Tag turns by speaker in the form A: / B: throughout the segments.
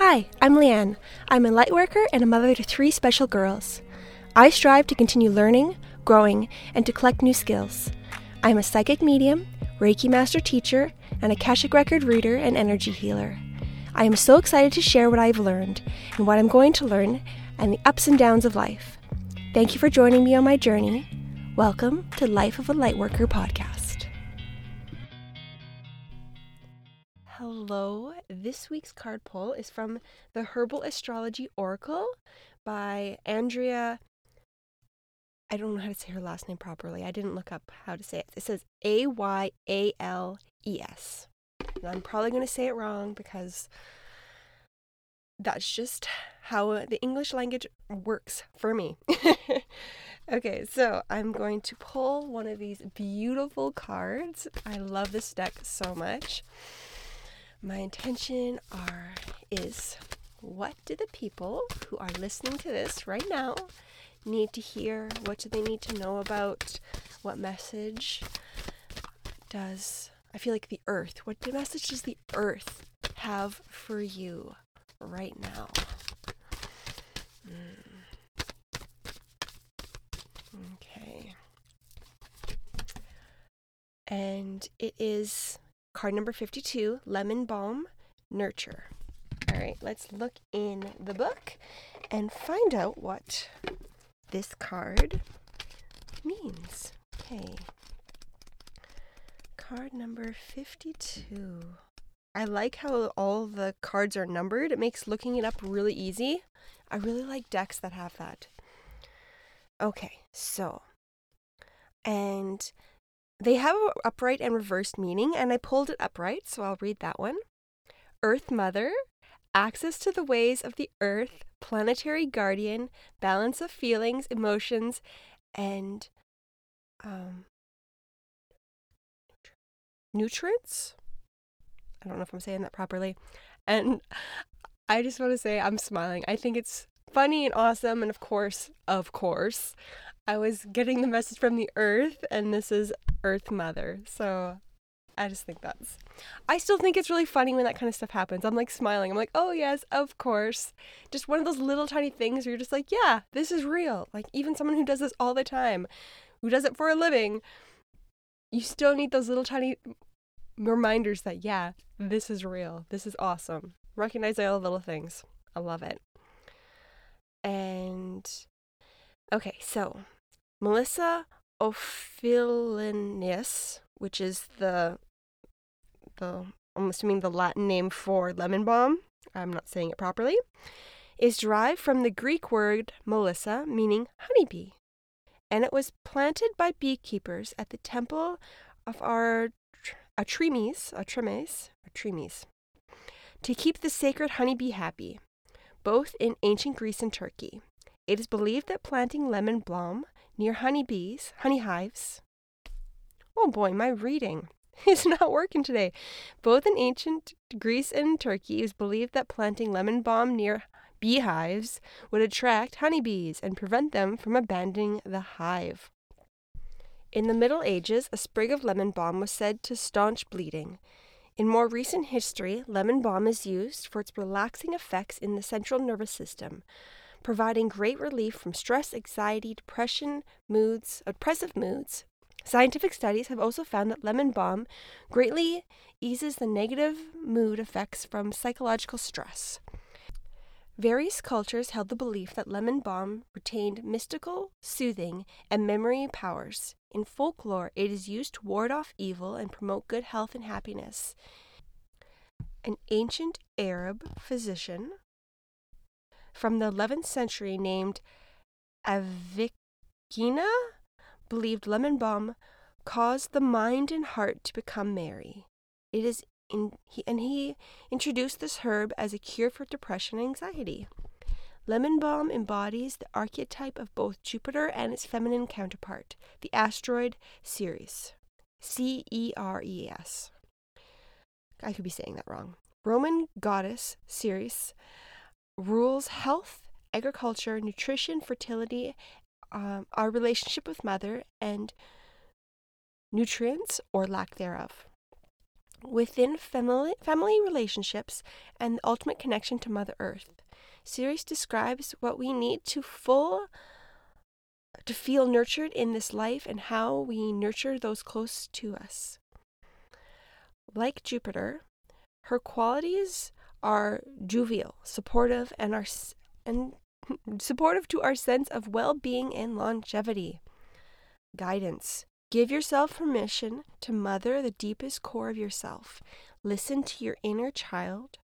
A: Hi, I'm Leanne. I'm a light worker and a mother to three special girls. I strive to continue learning, growing, and to collect new skills. I am a psychic medium, Reiki master teacher, and a Akashic record reader and energy healer. I am so excited to share what I've learned and what I'm going to learn and the ups and downs of life. Thank you for joining me on my journey. Welcome to Life of a Lightworker podcast. Hello. This week's card pull is from the Herbal Astrology Oracle by Andrea. I don't know how to say her last name properly. I didn't look up how to say it. It says A Y A L E S. I'm probably going to say it wrong because that's just how the English language works for me. okay, so I'm going to pull one of these beautiful cards. I love this deck so much. My intention are is what do the people who are listening to this right now need to hear? What do they need to know about? What message does I feel like the earth? What message does the earth have for you right now? Mm. Okay. And it is Card number 52 Lemon Balm Nurture. All right, let's look in the book and find out what this card means. Okay. Card number 52. I like how all the cards are numbered. It makes looking it up really easy. I really like decks that have that. Okay, so. And they have an upright and reversed meaning, and I pulled it upright, so I'll read that one. Earth Mother, access to the ways of the earth, planetary guardian, balance of feelings, emotions, and um, nutrients. I don't know if I'm saying that properly. And I just want to say I'm smiling. I think it's funny and awesome. And of course, of course, I was getting the message from the earth, and this is Earth Mother. So I just think that's. I still think it's really funny when that kind of stuff happens. I'm like smiling. I'm like, oh, yes, of course. Just one of those little tiny things where you're just like, yeah, this is real. Like, even someone who does this all the time, who does it for a living, you still need those little tiny reminders that, yeah, this is real. This is awesome. Recognize all the little things. I love it. And okay, so Melissa Ophelinius, which is the the I'm assuming the Latin name for lemon balm. I'm not saying it properly. Is derived from the Greek word melissa, meaning honeybee, and it was planted by beekeepers at the temple of our Artemis, Artemis, Artemis, to keep the sacred honeybee happy, both in ancient Greece and Turkey. It is believed that planting lemon balm near honeybees, honey hives. Oh boy, my reading is not working today. Both in ancient Greece and Turkey, it was believed that planting lemon balm near beehives would attract honeybees and prevent them from abandoning the hive. In the Middle Ages, a sprig of lemon balm was said to staunch bleeding. In more recent history, lemon balm is used for its relaxing effects in the central nervous system, providing great relief from stress, anxiety, depression, moods, oppressive moods. Scientific studies have also found that lemon balm greatly eases the negative mood effects from psychological stress. Various cultures held the belief that lemon balm retained mystical, soothing, and memory powers. In folklore, it is used to ward off evil and promote good health and happiness. An ancient Arab physician from the 11th century named Avicenna believed lemon balm caused the mind and heart to become merry. It is in, he, and he introduced this herb as a cure for depression and anxiety. Lemon balm embodies the archetype of both Jupiter and its feminine counterpart, the asteroid Ceres. C E R E S. I could be saying that wrong. Roman goddess Ceres rules health, agriculture, nutrition, fertility, um, our relationship with mother, and nutrients or lack thereof. within family, family relationships and the ultimate connection to Mother Earth. Ceres describes what we need to full to feel nurtured in this life and how we nurture those close to us. Like Jupiter, her qualities are jovial, supportive, and are and supportive to our sense of well-being and longevity. Guidance. Give yourself permission to mother the deepest core of yourself. Listen to your inner child.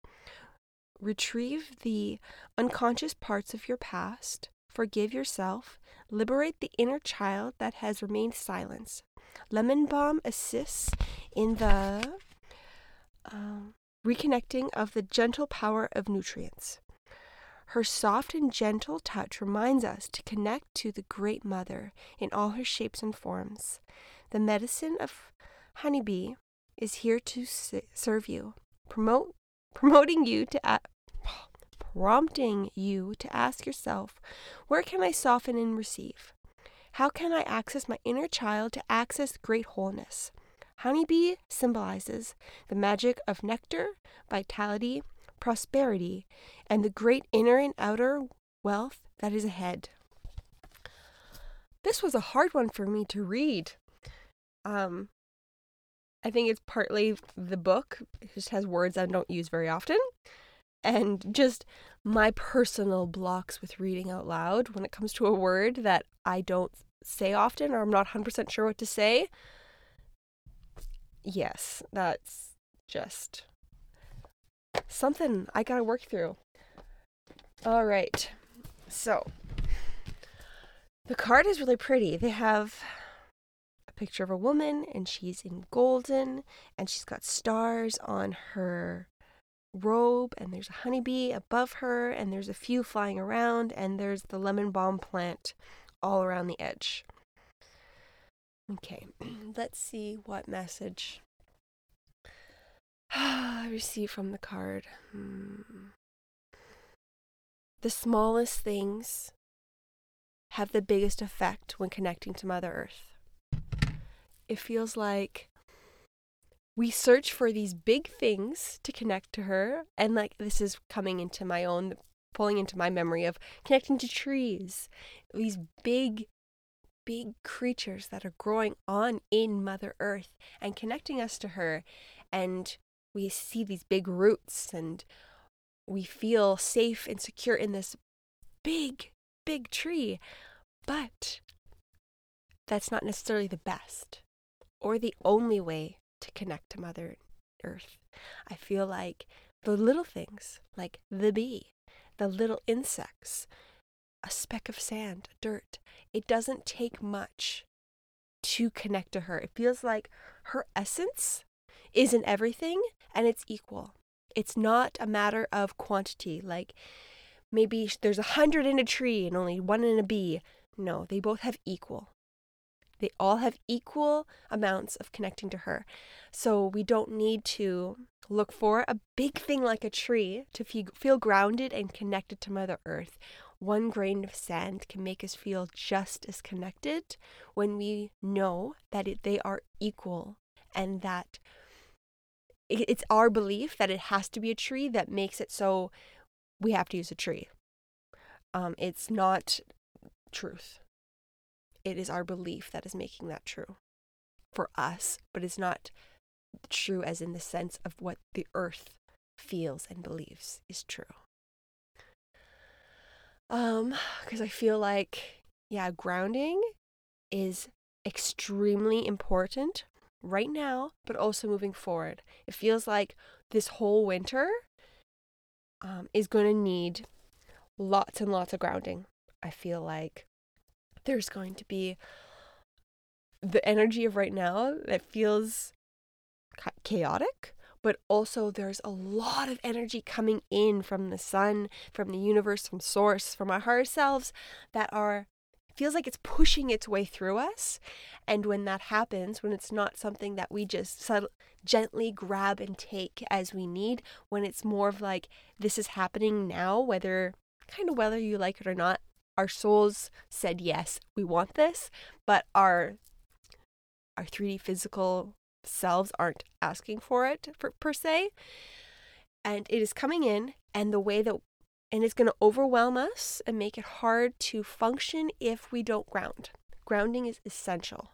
A: Retrieve the unconscious parts of your past. Forgive yourself. Liberate the inner child that has remained silent. Lemon balm assists in the um, reconnecting of the gentle power of nutrients. Her soft and gentle touch reminds us to connect to the Great Mother in all her shapes and forms. The medicine of honeybee is here to serve you, promote, promoting you to a- prompting you to ask yourself, where can I soften and receive? How can I access my inner child to access great wholeness? Honeybee symbolizes the magic of nectar, vitality, prosperity, and the great inner and outer wealth that is ahead. This was a hard one for me to read. Um, I think it's partly the book, it just has words I don't use very often, and just my personal blocks with reading out loud when it comes to a word that I don't say often or I'm not 100% sure what to say yes, that's just something I gotta work through. All right, so the card is really pretty. They have a picture of a woman, and she's in golden, and she's got stars on her robe, and there's a honeybee above her, and there's a few flying around, and there's the lemon balm plant all around the edge. Okay, let's see what message I receive from the card. Hmm. The smallest things have the biggest effect when connecting to Mother Earth. It feels like we search for these big things to connect to her, and like this is coming into my own, pulling into my memory of connecting to trees, these big big creatures that are growing on in Mother Earth and connecting us to her. And we see these big roots and we feel safe and secure in this big, big tree. But that's not necessarily the best or the only way to connect to Mother Earth. I feel like the little things, like the bee, the little insects, a speck of sand, dirt. It doesn't take much to connect to her. It feels like her essence is in everything and it's equal. It's not a matter of quantity, like maybe there's a hundred in a tree and only one in a bee. No, they both have equal. They all have equal amounts of connecting to her. So we don't need to look for a big thing like a tree to feel grounded and connected to Mother Earth one grain of sand can make us feel just as connected when we know that it, they are equal and that it, it's our belief that it has to be a tree that makes it so we have to use a tree. Um, it's not truth. It is our belief that is making that true for us, but it's not true as in the sense of what the earth feels and believes is true. Um, because I feel like, yeah, grounding is extremely important right now, but also moving forward. It feels like this whole winter um, is going to need lots and lots of grounding. I feel like there's going to be the energy of right now that feels chaotic, but also there's a lot of energy coming in from the sun, from the universe, from source, from our higher selves that are feels like it's pushing its way through us. And when that happens, when it's not something that we just subtle, gently grab and take as we need, when it's more of like this is happening now, whether kind of whether you like it or not, our souls said yes, we want this, but our our 3D physical selves aren't asking for it for, per se. And it is coming in, and the way that, and it's going to overwhelm us and make it hard to function if we don't ground. Grounding is essential.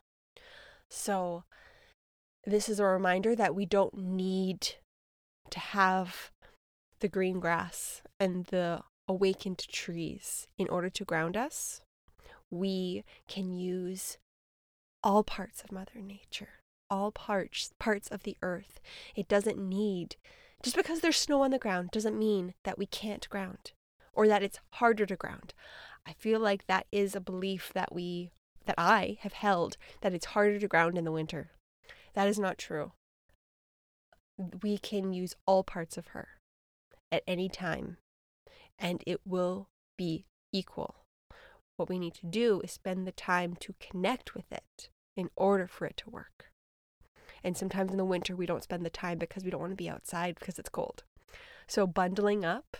A: So, this is a reminder that we don't need to have the green grass and the awakened trees in order to ground us. We can use all parts of Mother Nature, all parts parts of the earth. It doesn't need just because there's snow on the ground doesn't mean that we can't ground or that it's harder to ground. I feel like that is a belief that we that I have held that it's harder to ground in the winter. That is not true. We can use all parts of her at any time and it will be equal. What we need to do is spend the time to connect with it in order for it to work. And sometimes in the winter, we don't spend the time because we don't want to be outside because it's cold. So, bundling up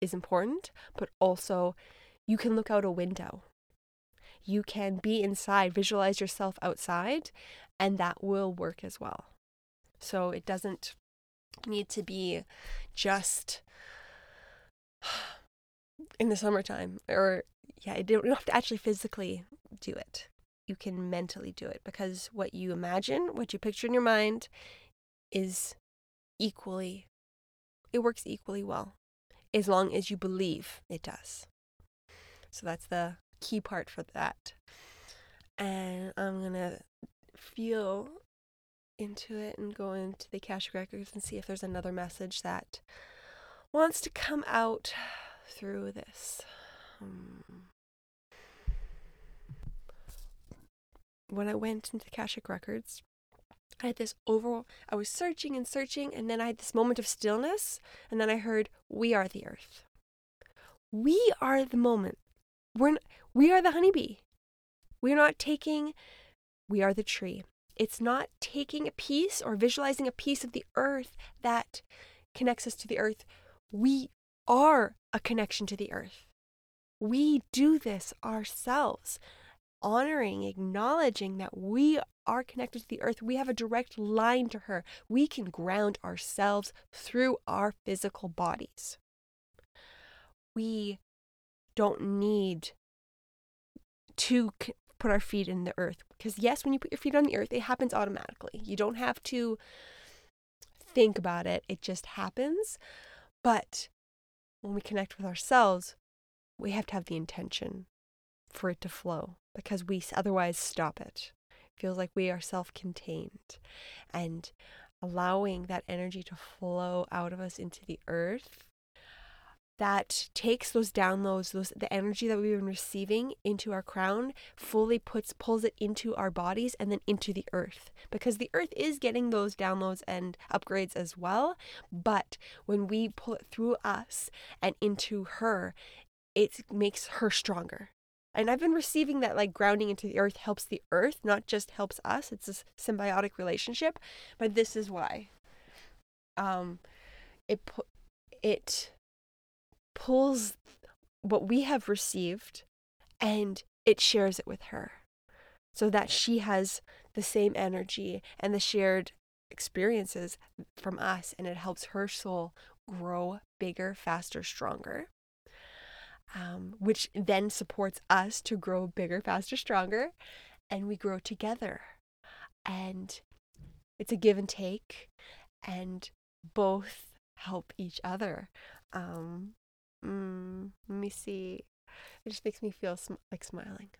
A: is important, but also you can look out a window. You can be inside, visualize yourself outside, and that will work as well. So, it doesn't need to be just in the summertime or yeah, you don't have to actually physically do it. You can mentally do it because what you imagine, what you picture in your mind is equally it works equally well as long as you believe it does. So that's the key part for that. And I'm going to feel into it and go into the Akashic Records and see if there's another message that wants to come out through this. Um, when I went into the Akashic Records, I had this overall, I was searching and searching, and then I had this moment of stillness, and then I heard, We are the earth. We are the moment. We're, we are the honeybee. We're not taking, we are the tree. It's not taking a piece or visualizing a piece of the earth that connects us to the earth. We are a connection to the earth. We do this ourselves, honoring, acknowledging that we are connected to the earth. We have a direct line to her. We can ground ourselves through our physical bodies. We don't need to put our feet in the earth because, yes, when you put your feet on the earth, it happens automatically. You don't have to think about it, it just happens. But when we connect with ourselves, we have to have the intention for it to flow because we otherwise stop it. It feels like we are self contained. And allowing that energy to flow out of us into the earth that takes those downloads, those the energy that we've been receiving into our crown, fully puts pulls it into our bodies and then into the earth. Because the earth is getting those downloads and upgrades as well. But when we pull it through us and into her, it makes her stronger. And I've been receiving that like grounding into the earth helps the earth, not just helps us. It's a symbiotic relationship. But this is why. Um it it pulls what we have received and it shares it with her so that she has the same energy and the shared experiences from us and it helps her soul grow bigger, faster, stronger. Um, which then supports us to grow bigger, faster, stronger, and we grow together. And it's a give and take, and both help each other. Um, Mm, let me see. It just makes me feel sm- like smiling.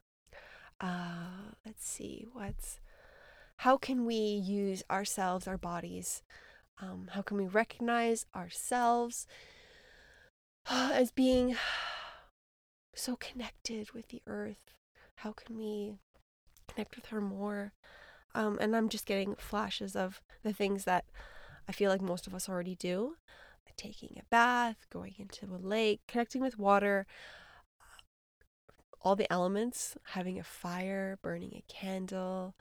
A: Uh, let's see. What's how can we use ourselves, our bodies? Um, how can we recognize ourselves as being so connected with the earth? How can we connect with her more? Um, and I'm just getting flashes of the things that I feel like most of us already do taking a bath, going into a lake, connecting with water, all the elements, having a fire, burning a candle,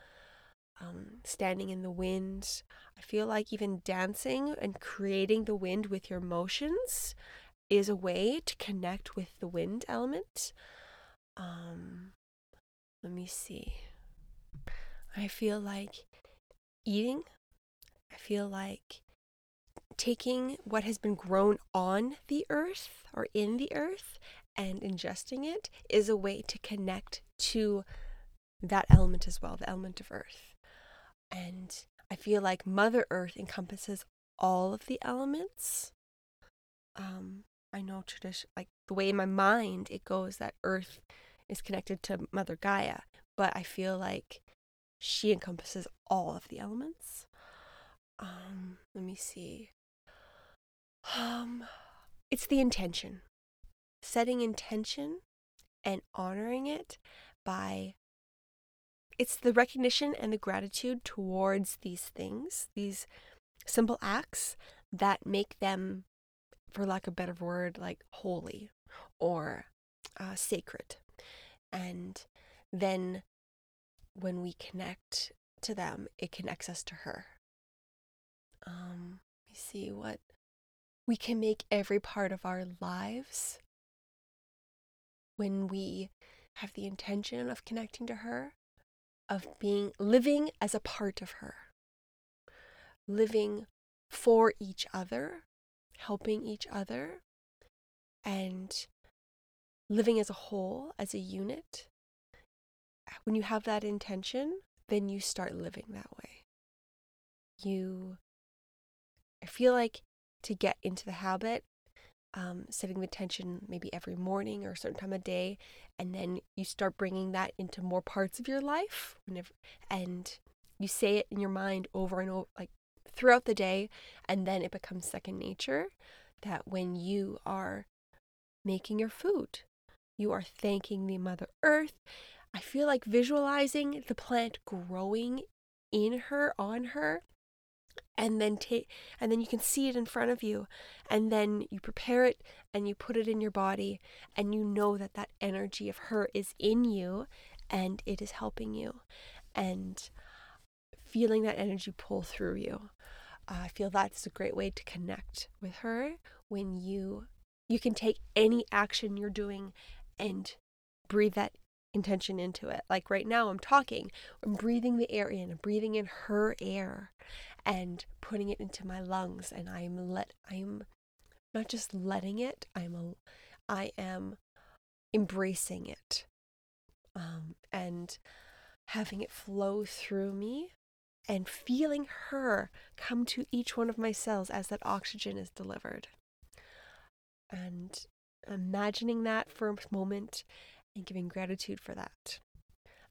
A: um, standing in the wind. I feel like even dancing and creating the wind with your motions is a way to connect with the wind element. Um, let me see. I feel like eating. I feel like taking what has been grown on the earth or in the earth and ingesting it is a way to connect to that element as well, the element of earth. And I feel like Mother Earth encompasses all of the elements. Um, I know tradition, like the way in my mind it goes that Earth is connected to Mother Gaia, but I feel like she encompasses all of the elements. Um, let me see. Um, it's the intention, setting intention and honoring it by it's the recognition and the gratitude towards these things, these simple acts that make them, for lack of a better word, like holy or uh, sacred. And then when we connect to them, it connects us to her. Um, let me see what we can make every part of our lives when we have the intention of connecting to her, of being living as a part of her, living for each other, helping each other, and living as a whole, as a unit. When you have that intention, then you start living that way. You, I feel like to get into the habit, um, setting the intention maybe every morning or a certain time of day, and then you start bringing that into more parts of your life, whenever, and you say it in your mind over and over, like throughout the day, and then it becomes second nature. That when you are making your food, you are thanking the Mother Earth. I feel like visualizing the plant growing in her, on her, and then take and then you can see it in front of you and then you prepare it and you put it in your body and you know that that energy of her is in you and it is helping you and feeling that energy pull through you uh, i feel that's a great way to connect with her when you you can take any action you're doing and breathe that intention into it. Like right now, I'm talking, I'm breathing the air in, I'm breathing in her air and putting it into my lungs. And I'm let, I'm not just letting it, I'm, a, I am embracing it um, and having it flow through me and feeling her come to each one of my cells as that oxygen is delivered. And imagining that for a moment and giving gratitude for that.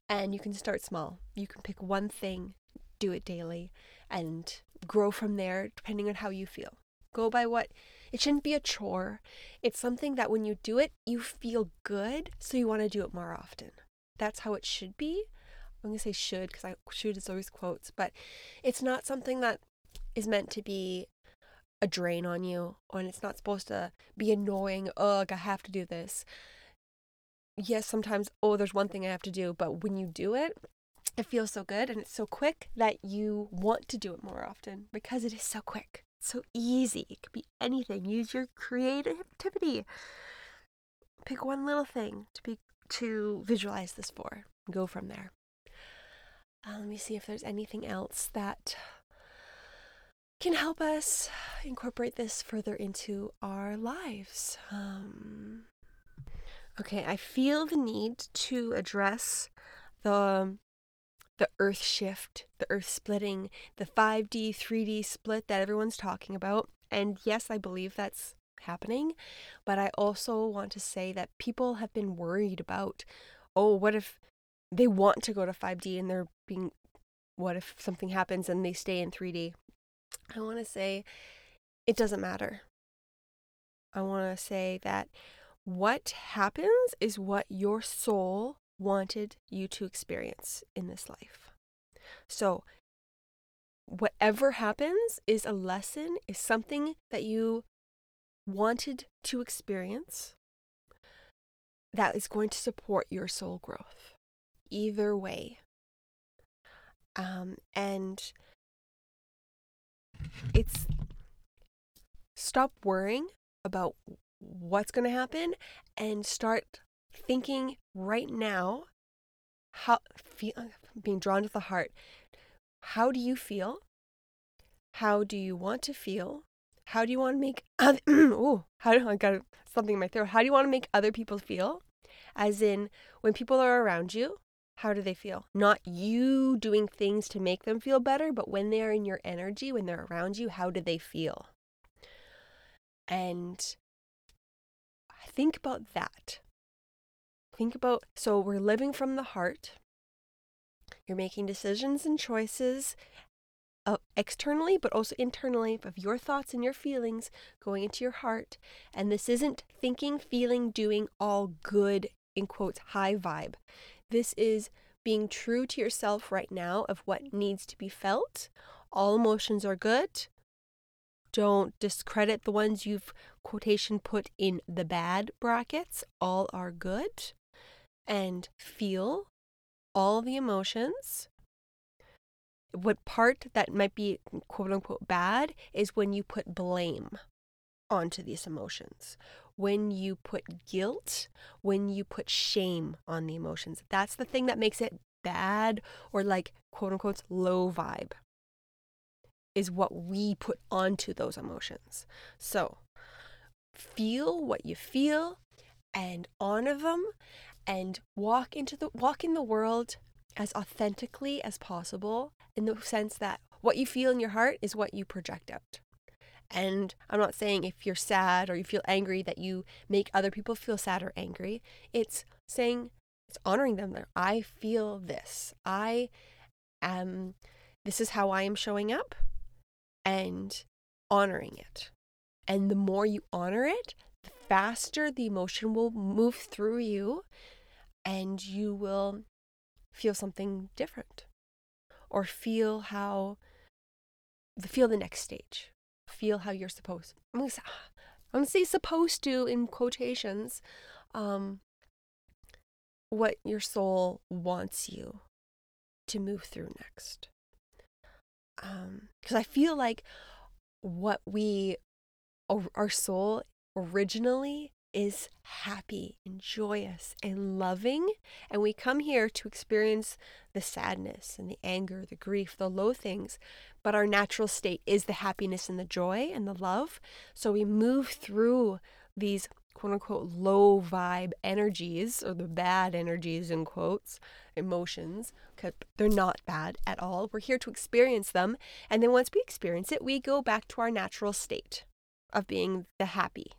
A: And you can start small. You can pick one thing, do it daily, and grow from there depending on how you feel. Go by what it shouldn't be a chore. It's something that when you do it, you feel good, so you want to do it more often. That's how it should be. I'm going to say should because I should is always quotes, but it's not something that is meant to be a drain on you and it's not supposed to be annoying. Ugh, I have to do this yes, sometimes, oh, there's one thing I have to do, but when you do it, it feels so good and it's so quick that you want to do it more often because it is so quick, so easy. It could be anything. Use your creativity. Pick one little thing to be to visualize this for. Go from there. Uh, let me see if there's anything else that can help us incorporate this further into our lives. Um, Okay, I feel the need to address the the earth shift, the earth splitting, the 5D, 3D split that everyone's talking about. And yes, I believe that's happening, but I also want to say that people have been worried about oh, what if they want to go to 5D and they're being what if something happens and they stay in 3D? I want to say it doesn't matter. I want to say that what happens is what your soul wanted you to experience in this life. So, whatever happens is a lesson, is something that you wanted to experience that is going to support your soul growth. Either way. Um, and it's stop worrying about what's going to happen and start thinking right now how feel, being drawn to the heart how do you feel? How do you want to feel? How do you want to make oh, how do I got something in my throat. How do you want to make other people feel? As in when people are around you, how do they feel? Not you doing things to make them feel better, but when they're in your energy, when they're around you, how do they feel? And think about that. Think about so we're living from the heart. You're making decisions and choices uh, externally, but also internally of your thoughts and your feelings going into your heart. And this isn't thinking, feeling, doing all good, in quotes, high vibe. This is being true to yourself right now of what needs to be felt. All emotions are good. Don't discredit the ones you've quotation put in the bad brackets. All are good. And feel all the emotions. What part that might be quote unquote bad is when you put blame onto these emotions, when you put guilt, when you put shame on the emotions. That's the thing that makes it bad or like quote unquote low vibe, is what we put onto those emotions. So feel what you feel and honor them and walk into the walk in the world as authentically as possible in the sense that what you feel in your heart is what you project out. And I'm not saying if you're sad or you feel angry that you make other people feel sad or angry. It's saying, it's honoring them that I feel this. I am, this is how I am showing up and honoring it. And the more you honor it, the faster the emotion will move through you and you will feel something different or feel how feel the next stage feel how you're supposed i'm gonna say, supposed to in quotations um what your soul wants you to move through next um because i feel like what we our soul originally is happy and joyous and loving. And we come here to experience the sadness and the anger, the grief, the low things. But our natural state is the happiness and the joy and the love. So we move through these quote unquote low vibe energies or the bad energies in quotes, emotions, because they're not bad at all. We're here to experience them. And then once we experience it, we go back to our natural state of being the happy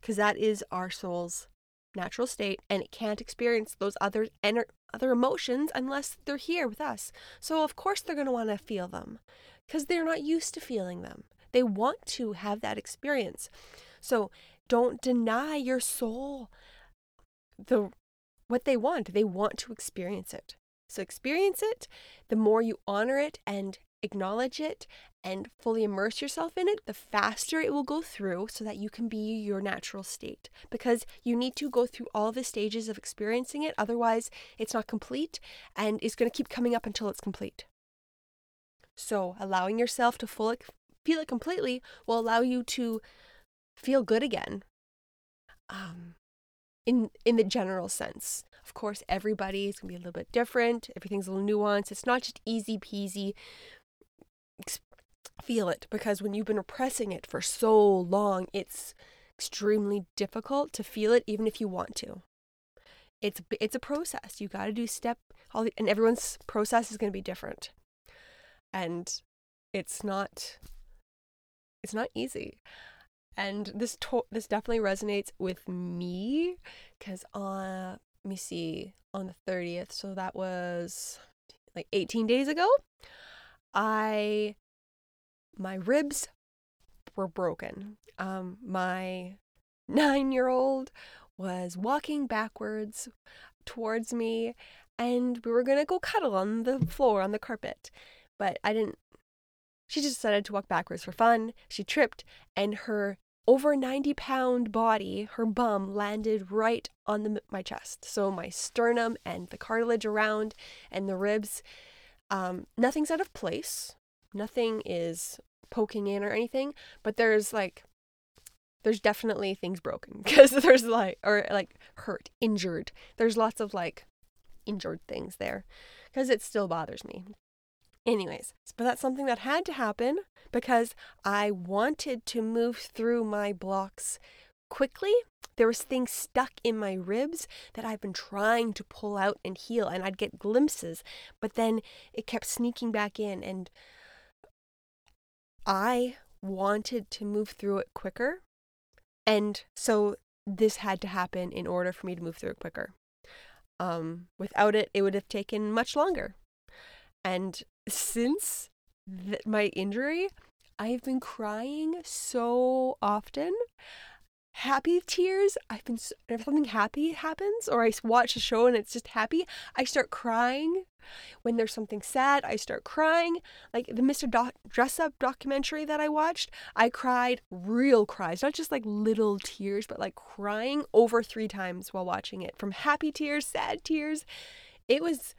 A: because that is our soul's natural state and it can't experience those other ener- other emotions unless they're here with us. So of course they're going to want to feel them because they're not used to feeling them. They want to have that experience. So don't deny your soul the what they want. They want to experience it. So experience it. The more you honor it and acknowledge it and fully immerse yourself in it, the faster it will go through so that you can be your natural state. Because you need to go through all the stages of experiencing it, otherwise, it's not complete and it's going to keep coming up until it's complete. So, allowing yourself to fully feel it completely will allow you to feel good again. Um, in in the general sense. Of course, everybody is gonna be a little bit different. Everything's a little nuanced. It's not just easy peasy feel it because when you've been repressing it for so long, it's extremely difficult to feel it even if you want to. It's it's a process. You got to do step all the, and everyone's process is going to be different. And it's not it's not easy. And this to- this definitely resonates with me cuz on let me see on the 30th, so that was like 18 days ago, I my ribs were broken. Um, my nine year old was walking backwards towards me, and we were gonna go cuddle on the floor on the carpet. But I didn't. She just decided to walk backwards for fun. She tripped, and her over 90 pound body, her bum, landed right on the, my chest. So my sternum and the cartilage around and the ribs, um, nothing's out of place. Nothing is poking in or anything, but there's like there's definitely things broken because there's like or like hurt, injured. There's lots of like injured things there because it still bothers me. Anyways, but that's something that had to happen because I wanted to move through my blocks quickly. There was things stuck in my ribs that I've been trying to pull out and heal and I'd get glimpses, but then it kept sneaking back in and I wanted to move through it quicker. And so this had to happen in order for me to move through it quicker. Um, without it, it would have taken much longer. And since th- my injury, I've been crying so often happy tears. I've been if something happy happens or I watch a show and it's just happy, I start crying. When there's something sad, I start crying. Like the Mr. Do- Dressup documentary that I watched, I cried real cries, not just like little tears, but like crying over 3 times while watching it. From happy tears, sad tears. It was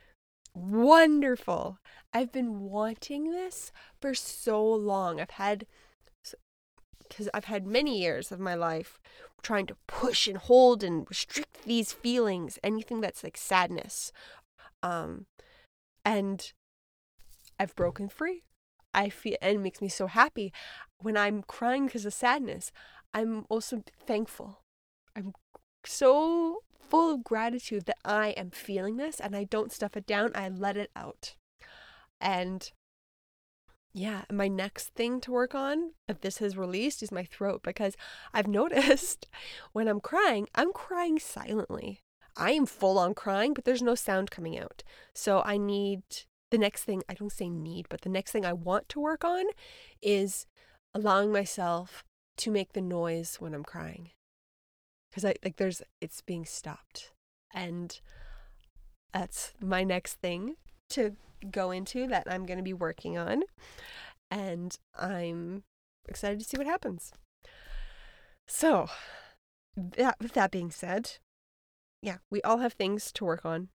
A: wonderful. I've been wanting this for so long. I've had because I've had many years of my life trying to push and hold and restrict these feelings, anything that's like sadness. Um, and I've broken free. I feel, and it makes me so happy when I'm crying because of sadness. I'm also thankful. I'm so full of gratitude that I am feeling this and I don't stuff it down. I let it out. And yeah, my next thing to work on, if this has released, is my throat because I've noticed when I'm crying, I'm crying silently. I am full on crying, but there's no sound coming out. So I need the next thing, I don't say need, but the next thing I want to work on is allowing myself to make the noise when I'm crying. Cuz I like there's it's being stopped. And that's my next thing to go into that I'm going to be working on. And I'm excited to see what happens. So, that, with that being said, yeah, we all have things to work on.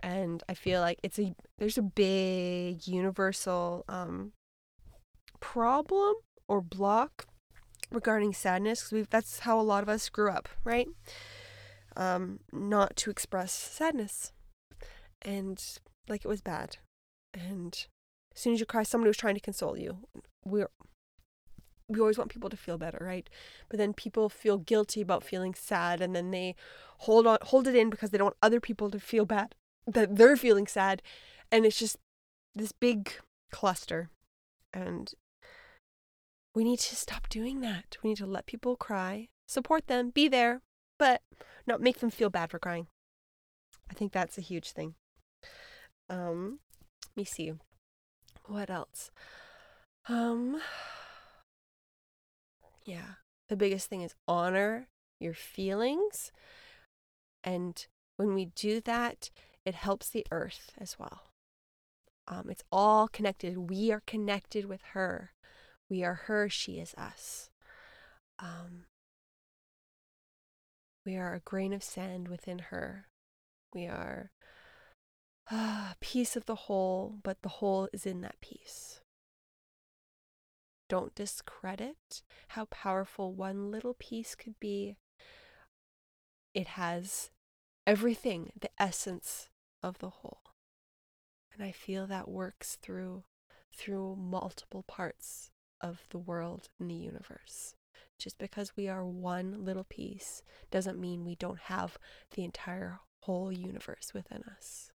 A: And I feel like it's a there's a big universal um problem or block regarding sadness because that's how a lot of us grew up, right? Um, not to express sadness, and like it was bad. And as soon as you cry, somebody was trying to console you. We're we always want people to feel better, right? But then people feel guilty about feeling sad and then they hold on hold it in because they don't want other people to feel bad that they're feeling sad. And it's just this big cluster. And we need to stop doing that. We need to let people cry, support them, be there, but not make them feel bad for crying. I think that's a huge thing. Um, let me see. What else? Um, yeah. The biggest thing is honor your feelings. And when we do that, it helps the earth as well. Um, it's all connected. We are connected with her. We are her, she is us. Um, we are a grain of sand within her. We are a piece of the whole, but the whole is in that piece. Don't discredit how powerful one little piece could be. It has everything, the essence of the whole. And I feel that works through through multiple parts of the world and the universe. Just because we are one little piece doesn't mean we don't have the entire whole universe within us.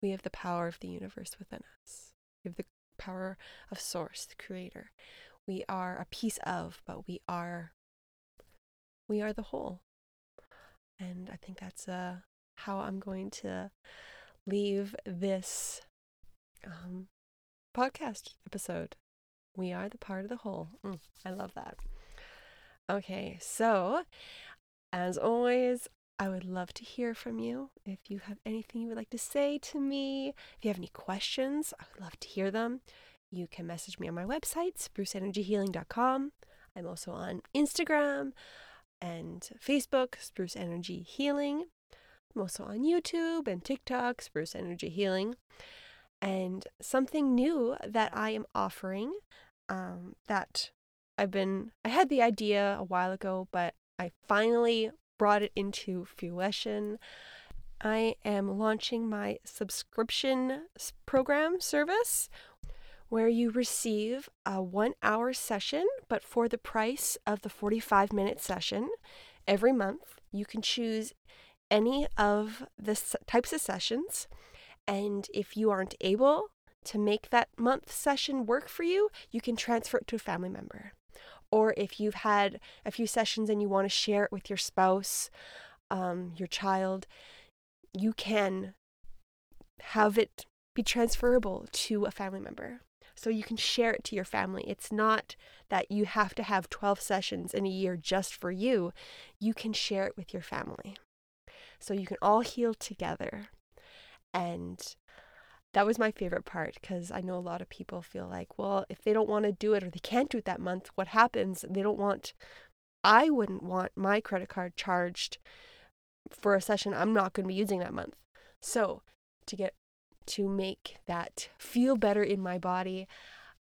A: We have the power of the universe within us. We have the power of Source, the Creator. We are a piece of, but we are we are the whole. And I think that's uh, how I'm going to leave this um, podcast episode. We are the part of the whole. Mm, I love that. Okay, so as always, I would love to hear from you. If you have anything you would like to say to me, if you have any questions, I would love to hear them. You can message me on my website, spruceenergyhealing.com. I'm also on Instagram and Facebook, Spruce Energy Healing. I'm also on YouTube and TikTok, Spruce Energy Healing. And something new that I am offering um, that I've been, I had the idea a while ago, but I finally brought it into fruition. I am launching my subscription program service. where you receive a one hour session, but for the price of the 45 minute session every month. You can choose any of the types of sessions. And if you aren't able to make that month session work for you, you can transfer it to a family member. Or if you've had a few sessions and you want to share it with your spouse, um, your child, you can have it be transferable to a family member so you can share it to your family. It's not that you have to have 12 sessions in a year just for you. You can share it with your family. So you can all heal together. And that was my favorite part because I know a lot of people feel like, well, if they don't want to do it or they can't do it that month, what happens? They don't want, I wouldn't want my credit card charged for a session I'm not going to be using that month. So to get to make that feel better in my body,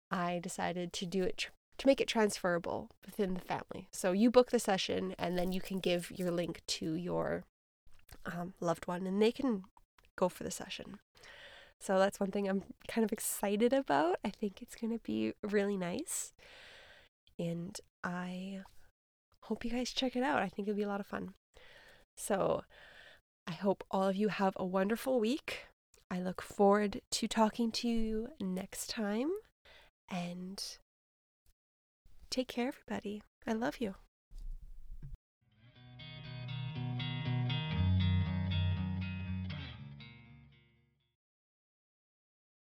A: I decided to do it to make it transferable within the family. So you book the session and then you can give your link to your um, loved one and they can go for the session. So that's one thing I'm kind of excited about. I think it's going to be really nice. And I hope you guys check it out. I think it'll be a lot of fun. So I hope all of you have a wonderful week. I look forward to talking to you next time. And take care, everybody. I love you.